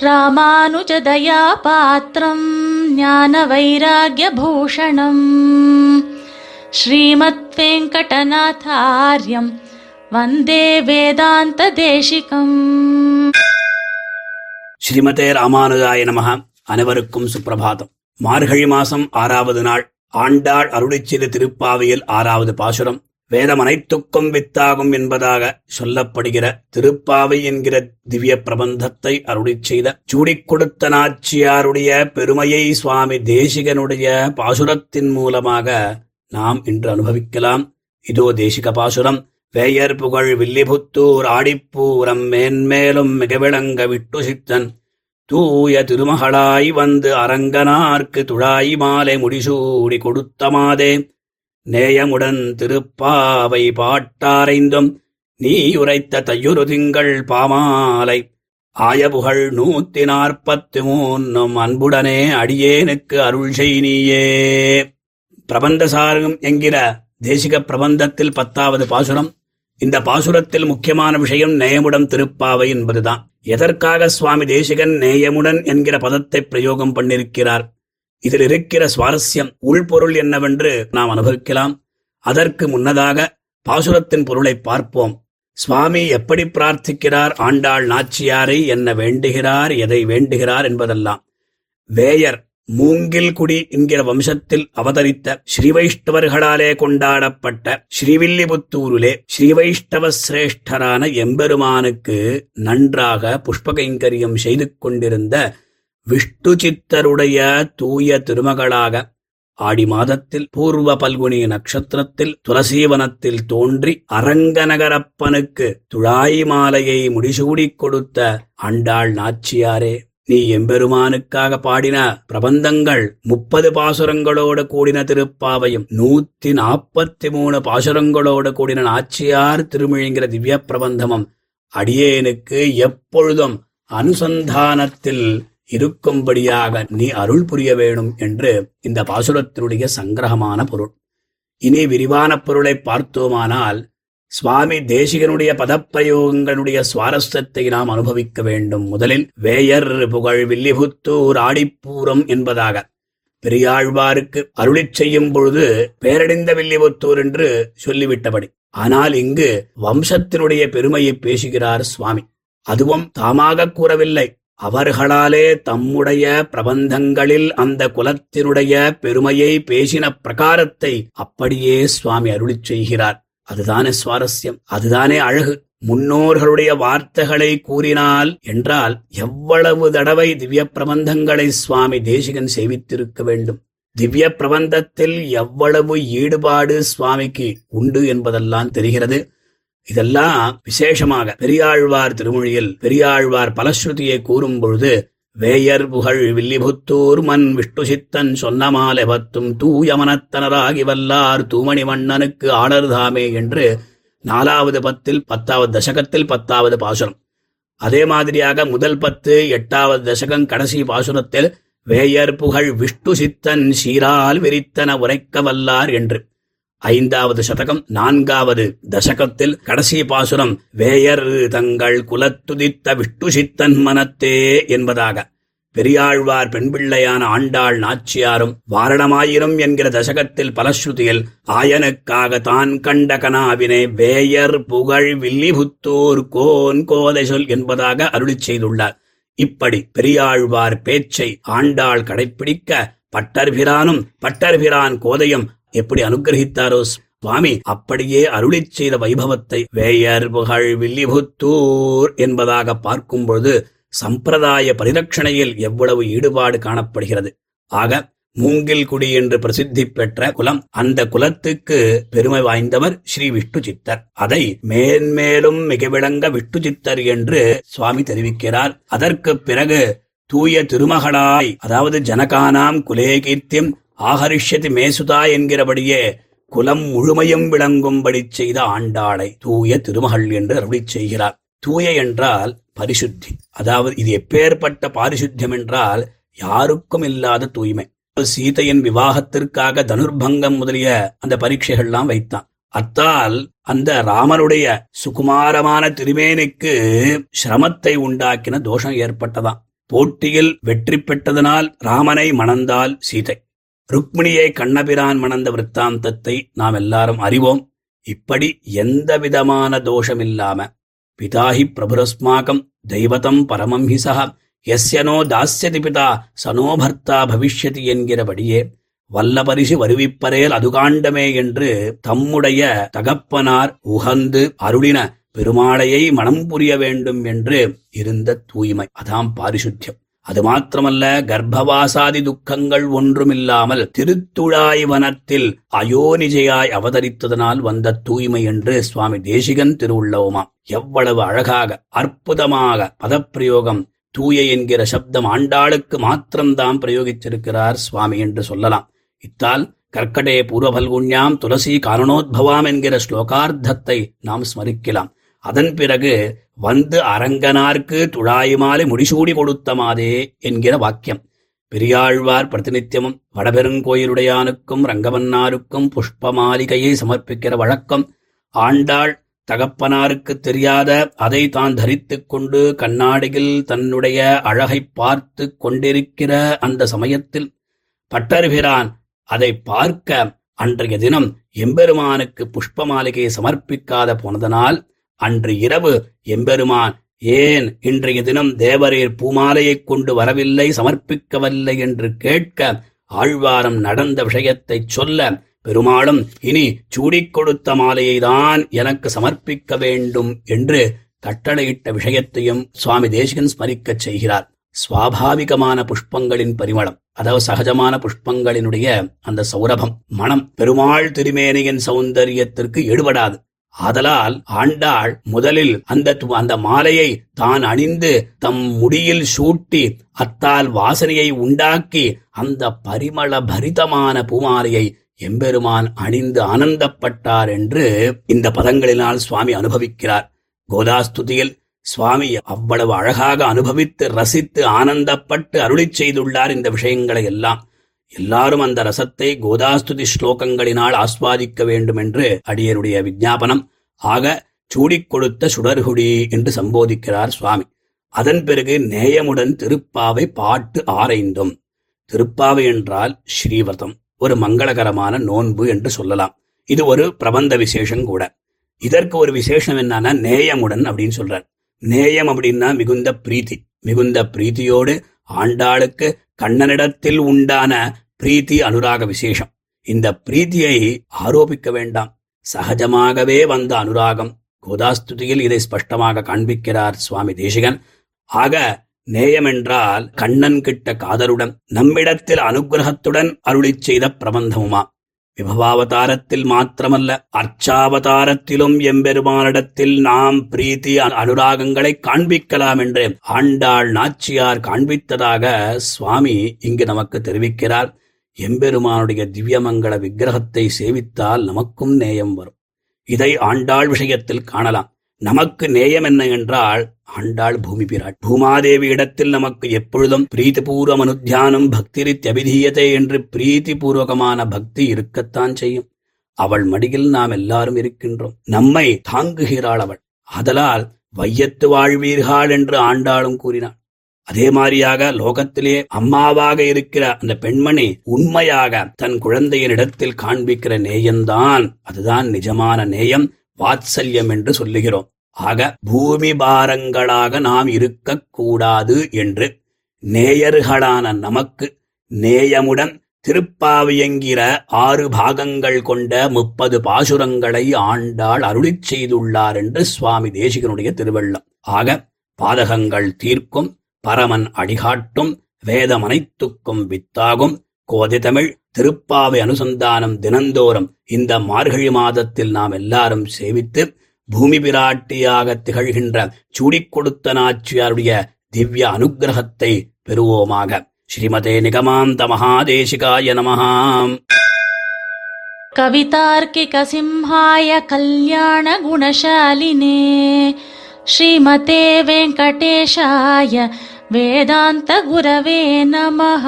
ராமானுஜதயாபாத்திரம் ஞான வைராகியபூஷணம் ஸ்ரீமத் வெங்கடநாதாரியம் வந்தே வேதாந்த தேசிகம் ஸ்ரீமதே ராமானுஜாய நமக அனைவருக்கும் சுப்பிரபாதம் மார்கழி மாசம் ஆறாவது நாள். ஆண்டாள் அருளிச் செய்த திருப்பாவையில் ஆறாவது பாசுரம். வேதம் அனைத்துக்கும் வித்தாகும் என்பதாக சொல்லப்படுகிற திருப்பாவை என்கிற திவ்ய பிரபந்தத்தை அருளி செய்த சூடிக் கொடுத்த நாச்சியாருடைய பெருமையை சுவாமி தேசிகனுடைய பாசுரத்தின் மூலமாக நாம் இன்று அனுபவிக்கலாம். இதோ தேசிக பாசுரம். வேயர் புகழ் வில்லிபுத்தூர் ஆடிப்பூரம் மேன்மேலும் மிகவிளங்க விட்டு சித்தன் தூய திருமகளாய் வந்து அரங்கனார்க்கு துழாய் மாலை முடிசூடி கொடுத்த மாதே நேயமுடன் திருப்பாவை பாட்டாரைந்தும் நீ உரைத்த தையுறு திங்கள் பாமாலை. ஆயபுகழ் நூத்தி நாற்பத்து மூன்னும் அன்புடனே அடியேனுக்கு அருள் செய் பிரபந்த சாரகம் என்கிற தேசிக பிரபந்தத்தில் பத்தாவது பாசுரம். இந்த பாசுரத்தில் முக்கியமான விஷயம் நேயமுடன் திருப்பாவை என்பதுதான். எதற்காக சுவாமி தேசிகன் நேயமுடன் என்கிற பதத்தை பிரயோகம் பண்ணிருக்கிறார்? இதில் இருக்கிற சுவாரஸ்யம் உள்பொருள் என்னவென்று நாம் அனுபவிக்கலாம். அதற்கு முன்னதாக பாசுரத்தின் பொருளை பார்ப்போம். சுவாமி எப்படி பிரார்த்திக்கிறார்? ஆண்டாள் நாச்சியாரை என்ன வேண்டுகிறார்? எதை வேண்டுகிறார் என்பதெல்லாம். வேயர் மூங்கில் குடி என்கிற வம்சத்தில் அவதரித்த ஸ்ரீவைஷ்ணவர்களாலே கொண்டாடப்பட்ட ஸ்ரீவில்லிபுத்தூரிலே ஸ்ரீவைஷ்ணவ சிரேஷ்டரான எம்பெருமானுக்கு நன்றாக புஷ்பகைங்கரியம் செய்து கொண்டிருந்த விஷ்ணு சித்தருடைய தூய திருமகளாக ஆடி மாதத்தில் பூர்வ பல்குனி நட்சத்திரத்தில் துளசீவனத்தில் தோன்றி அரங்கநகரப்பனுக்கு துழாய் மாலையை முடிசூடிக் கொடுத்த ஆண்டாள் நாச்சியாரே நீ எம்பெருமானுக்காக பாடின பிரபந்தங்கள் முப்பது பாசுரங்களோடு கூடின திருப்பாவையும் நூத்தி நாற்பத்தி மூணு பாசுரங்களோடு கூடின நாச்சியார் திருமிழிங்கிற திவ்ய பிரபந்தமும் அடியேனுக்கு எப்பொழுதும் அனுசந்தானத்தில் இருக்கும்படியாக நீ அருள் புரிய வேணும் என்று இந்த பாசுரத்தினுடைய சங்கிரகமான பொருள். இனி விரிவான பொருளை பார்த்தோமானால் சுவாமி தேசிகனுடைய பதப்பிரயோகங்களுடைய சுவாரஸ்யத்தை நாம் அனுபவிக்க வேண்டும். முதலில் வேயர் புகழ் வில்லிபுத்தூர் ஆடிப்பூரம் என்பதாக. பெரியாழ்வாருக்கு அருளி செய்யும் பொழுது பேரடைந்த வில்லிபுத்தூர் என்று சொல்லிவிட்டபடி. ஆனால் இங்கு வம்சத்தினுடைய பெருமையை பேசுகிறார் சுவாமி. அதுவும் தாமாக கூறவில்லை. அவர்களாலே தம்முடைய பிரபந்தங்களில் அந்த குலத்தினுடைய பெருமையை பேசின பிரகாரத்தை அப்படியே சுவாமி அருளிச் செய்கிறார். அதுதானே சுவாரஸ்யம் அதுதானே அழகு. முன்னோர்களுடைய வார்த்தைகளை கூறினால் என்றால் எவ்வளவு தடவை திவ்ய பிரபந்தங்களை சுவாமி தேசிகன் செய்வித்திருக்க வேண்டும். திவ்ய பிரபந்தத்தில் எவ்வளவு ஈடுபாடு சுவாமிக்கு உண்டு என்பதெல்லாம் தெரிகிறது. இதெல்லாம் விசேஷமாக பெரியாழ்வார் திருமொழியில் பெரியாழ்வார் பலஸ்ருதியை கூறும் பொழுது வேயர் புகழ் வில்லிபுத்தூர் மண் விஷ்ணு சித்தன் சொன்னமாலை பத்தும் தூயமனத்தனராகி வல்லார் தூமணி மன்னனுக்கு ஆடர்தாமே என்று நாலாவது பத்தில் பத்தாவது தசகத்தில் பத்தாவது பாசுரம். அதே மாதிரியாக முதல் பத்து எட்டாவது தசகம் கடைசி பாசுரத்தில் வேயர் புகழ் விஷ்ணு சித்தன் சீரால் விரித்தன உரைக்க வல்லார் என்று. ஐந்தாவது சதகம் நான்காவது தசகத்தில் கடைசி பாசுரம் வேயர் தங்கள் குலத்துதித்த விஷ்ணு சித்தன் மனத்தே என்பதாக. பெரியாழ்வார் பெண்பிள்ளையான ஆண்டாள் நாச்சியாரும் வாரணமாயிரும் என்கிற தசகத்தில் பலஸ்ருதியில் ஆயனுக்காக தான் கண்ட கனாவினை வேயர் புகழ் வில்லிபுத்தூர் கோன் கோதை சொல் என்பதாக அருளிச் செய்துள்ளார். இப்படி பெரியாழ்வார் பேச்சை ஆண்டாள் கடைப்பிடிக்க பட்டர்பிரானும் பட்டர்பிரான் கோதையும் எப்படி அனுகிரகித்தாரோ சுவாமி அப்படியே அருளிச் செய்த வைபவத்தை வேயர் புகழ் வில்லிபுத்தூர் என்பதாக பார்க்கும்பொழுது சம்பிரதாய பரிரட்சணையில் எவ்வளவு ஈடுபாடு காணப்படுகிறது. ஆக மூங்கில் குடி என்று பிரசித்தி பெற்ற குலம் அந்த குலத்துக்கு பெருமை வாய்ந்தவர் ஸ்ரீ விஷ்ணு சித்தர் அதை மேன்மேலும் மிக விளங்க விஷ்ணு சித்தர் என்று சுவாமி தெரிவிக்கிறார். அதற்கு பிறகு தூய திருமகளாய் அதாவது ஜனகானாம் குலேகீர்த்தியம் கீர்த்தியம் ஆகரிஷ்யதி மேசுதா என்கிறபடியே குலம் முழுமையும் விளங்கும்படி செய்த ஆண்டாளை தூய திருமகள் என்று அருளி செய்கிறார். தூய என்றால் பரிசுத்தி. அதாவது இது எப்பேற்பட்ட பாரிசுத்தியம் என்றால் யாருக்கும் இல்லாத தூய்மை. சீதையின் விவாகத்திற்காக தனுர்பங்கம் முதலிய அந்த பரீட்சைகள்லாம் வைத்தான். அத்தால் அந்த ராமனுடைய சுகுமாரமான திருமேனிக்கு சிரமத்தை உண்டாக்கின தோஷம் ஏற்பட்டதாம். போட்டியில் வெற்றி பெற்றதனால் ராமனை மணந்தால் சீதை. ருக்மிணியை கண்ணபிரான் மணந்த விற்த்தாந்தத்தை நாம் எல்லாரும் அறிவோம். இப்படி எந்த விதமான தோஷமில்லாம பிதாஹி பிரபுரஸ்மாகம் தெய்வதம் பரமம் ஹி சஹ. எஸ்யனோ தாஸ்யதி பிதா சனோ பர்த்தா பவிஷ்யதி என்கிறபடியே வல்லபரிசு வருவிப்பரேல் அதுகாண்டமே என்று தம்முடைய தகப்பனார் உகந்து அருளின பெருமாளையை மனம் புரிய வேண்டும் என்று இருந்த தூய்மை. அதாம் பாரிசுத்தியம். அது மாத்திரமல்ல கர்ப்பவாசாதி துக்கங்கள் ஒன்றுமில்லாமல் திருத்துழாய் வனத்தில் அயோனிஜையாய் அவதரித்ததனால் வந்த தூய்மை என்று சுவாமி தேசிகன் திருவுள்ளவுமா. எவ்வளவு அழகாக அற்புதமாக பதப்பிரயோகம் தூய என்கிற சப்தம் ஆண்டாளுக்கு மாத்திரம்தான் பிரயோகிச்சிருக்கிறார் சுவாமி என்று சொல்லலாம். இத்தால் கர்க்கடே பூர்வபல்குண்யாம் துளசி காரணோத்பவாம் என்கிற ஸ்லோகார்த்தத்தை நாம் ஸ்மரிக்கலாம். அதன் பிறகு வந்து அரங்கனார்க்கு துழாயுமாலை முடிசூடி கொடுத்தமாதே என்கிற வாக்கியம். பெரியாழ்வார் பிரதிநித்தியமும் வடபெருங்கோயிலுடையானுக்கும் ரங்கமன்னாருக்கும் புஷ்பமாலிகையை சமர்ப்பிக்கிற வழக்கம். ஆண்டாள் தகப்பனாருக்கு தெரியாத அதை தான் தரித்துக் கொண்டு கண்ணாடியில் தன்னுடைய அழகை பார்த்து கொண்டிருக்கிற அந்த சமயத்தில் பட்டர்பிரான் அதை பார்க்க அன்றைய தினம் எம்பெருமானுக்கு புஷ்ப மாளிகையை சமர்ப்பிக்காத போனதனால் அன்று இரவு எம்பெருமான் ஏன் இன்றைய தினம் தேவரீர் பூமாலையைக் கொண்டு வரவில்லை சமர்ப்பிக்கவில்லை? என்று கேட்க ஆழ்வாரம் நடந்த விஷயத்தைச் சொல்ல பெருமாளும் இனி சூடிக் கொடுத்த மாலையைதான் எனக்கு சமர்ப்பிக்க வேண்டும் என்று கட்டளையிட்ட விஷயத்தையும் சுவாமி தேசிகன் ஸ்மரிக்கச் செய்கிறார். சுவாபாவிகமான புஷ்பங்களின் பரிமளம் அதாவது சகஜமான புஷ்பங்களினுடைய அந்த சௌரபம் மனம் பெருமாள் திருமேனியின் சௌந்தரியத்திற்கு எடுபடாது ஆதலால் ஆண்டாள் முதலில் அந்த அந்த மாலையை தான் அணிந்து தம் முடியில் சூட்டி அத்தால் வாசனையை உண்டாக்கி அந்த பரிமள பரிதமான பூமாலையை எம்பெருமான் அணிந்து ஆனந்தப்பட்டார் என்று இந்த பதங்களினால் சுவாமி அனுபவிக்கிறார். கோதாஸ்துதியில் சுவாமி அவ்வளவு அழகாக அனுபவித்து ரசித்து ஆனந்தப்பட்டு அருளிச் செய்துள்ளார் இந்த விஷயங்களை எல்லாம். எல்லாரும் அந்த ரசத்தை கோதாஸ்துதி ஸ்லோகங்களினால் ஆஸ்வாதிக்க வேண்டும் என்று அடியருடைய விஞ்ஞாபனம் ஆக சூடிக் கொடுத்த சுடர்குடி என்று சம்போதிக்கிறார் சுவாமி. அதன் பிறகு நேயமுடன் திருப்பாவை பாட்டு ஆரைந்தும். திருப்பாவை என்றால் ஸ்ரீவதம் ஒரு மங்களகரமான நோன்பு என்று சொல்லலாம். இது ஒரு பிரபந்த விசேஷம் கூட. இதற்கு ஒரு விசேஷம் என்னன்னா நேயமுடன் அப்படின்னு சொல்றார். நேயம் அப்படின்னா மிகுந்த பிரீத்தி. மிகுந்த பிரீத்தியோடு ஆண்டாளுக்கு கண்ணனிடத்தில் உண்டான பிரீத்தி அனுராக விசேஷம். இந்த பிரீத்தியை ஆரோபிக்க வேண்டாம். சகஜமாகவே வந்த அனுராகம் கோதாஸ்துதியில் இதை ஸ்பஷ்டமாக காண்பிக்கிறார் சுவாமி தேசிகன். ஆக நேயமென்றால் கண்ணன் கிட்ட காதலுடன் நம்மிடத்தில் அனுகிரகத்துடன் அருளிச் செய்த பிரபந்தமுமா? விபவாவதாரத்தில் மாத்திரமல்ல அர்ச்சாவதாரத்திலும் எம்பெருமானிடத்தில் நாம் பிரீத்தி அனுராகங்களை காண்பிக்கலாம் என்று ஆண்டாள் நாச்சியார் காண்பித்ததாக சுவாமி இங்கு நமக்கு தெரிவிக்கிறார் எம்பெருமானுடைய திவ்யமங்கள விக்கிரகத்தை சேவித்தால் நமக்கும் நேயம் வரும் இதை ஆண்டாள் விஷயத்தில் காணலாம் நமக்கு நேயம் என்ன என்றால் ஆண்டாள் பூமி பிராட். பூமாதேவி இடத்தில் நமக்கு எப்பொழுதும் பிரீத்திபூர்வம் அனுத்தியானம் பக்திரித்யபிதீயத்தை என்று பிரீத்திபூர்வகமான பக்தி இருக்கத்தான் செய்யும். அவள் மடியில் நாம் எல்லாரும் இருக்கின்றோம். நம்மை தாங்குகிறாள் அவள். அதலால் வையத்து வாழ்வீர்கள் என்று ஆண்டாளும் கூறினாள். அதே மாதிரியாக லோகத்திலே அம்மாவாக இருக்கிற அந்த பெண்மணி உண்மையாக தன் குழந்தையின் இடத்தில் காண்பிக்கிற நேயம்தான். அதுதான் நிஜமான நேயம். வாத்சல்யம் என்று சொல்லுகிறோம். ஆக பூமி பாரங்களாக நாம் இருக்கக்கூடாது என்று நேயர்களான நமக்கு நேயமுடன் திருப்பாவியங்கிற ஆறு பாகங்கள் கொண்ட முப்பது பாசுரங்களை ஆண்டாள் அருளிச் செய்துள்ளார் என்று சுவாமி தேசிகனுடைய திருவள்ளம். ஆக பாதகங்கள் தீர்க்கும் பரமன் அடிகாட்டும் வேதமனைத்துக்கும் வித்தாகும் கோதை தமிழ் திருப்பாவை அனுசந்தானம் தினந்தோறும் இந்த மார்கழி மாதத்தில் நாம் எல்லாரும் சேவித்து பூமி பிராட்டியாக திகழ்கின்ற சூடிக் கொடுத்த நாச்சியாருடைய திவ்ய அனுகிரகத்தை பெறுவோமாக ஸ்ரீமதே நிகமாந்த மகாதேசிகாய நமஹாம் कवितार्किकसिंहाय कल्याणगुणशालिने श्रीमते वेङ्कटेशाय वेदान्तगुरवे नमः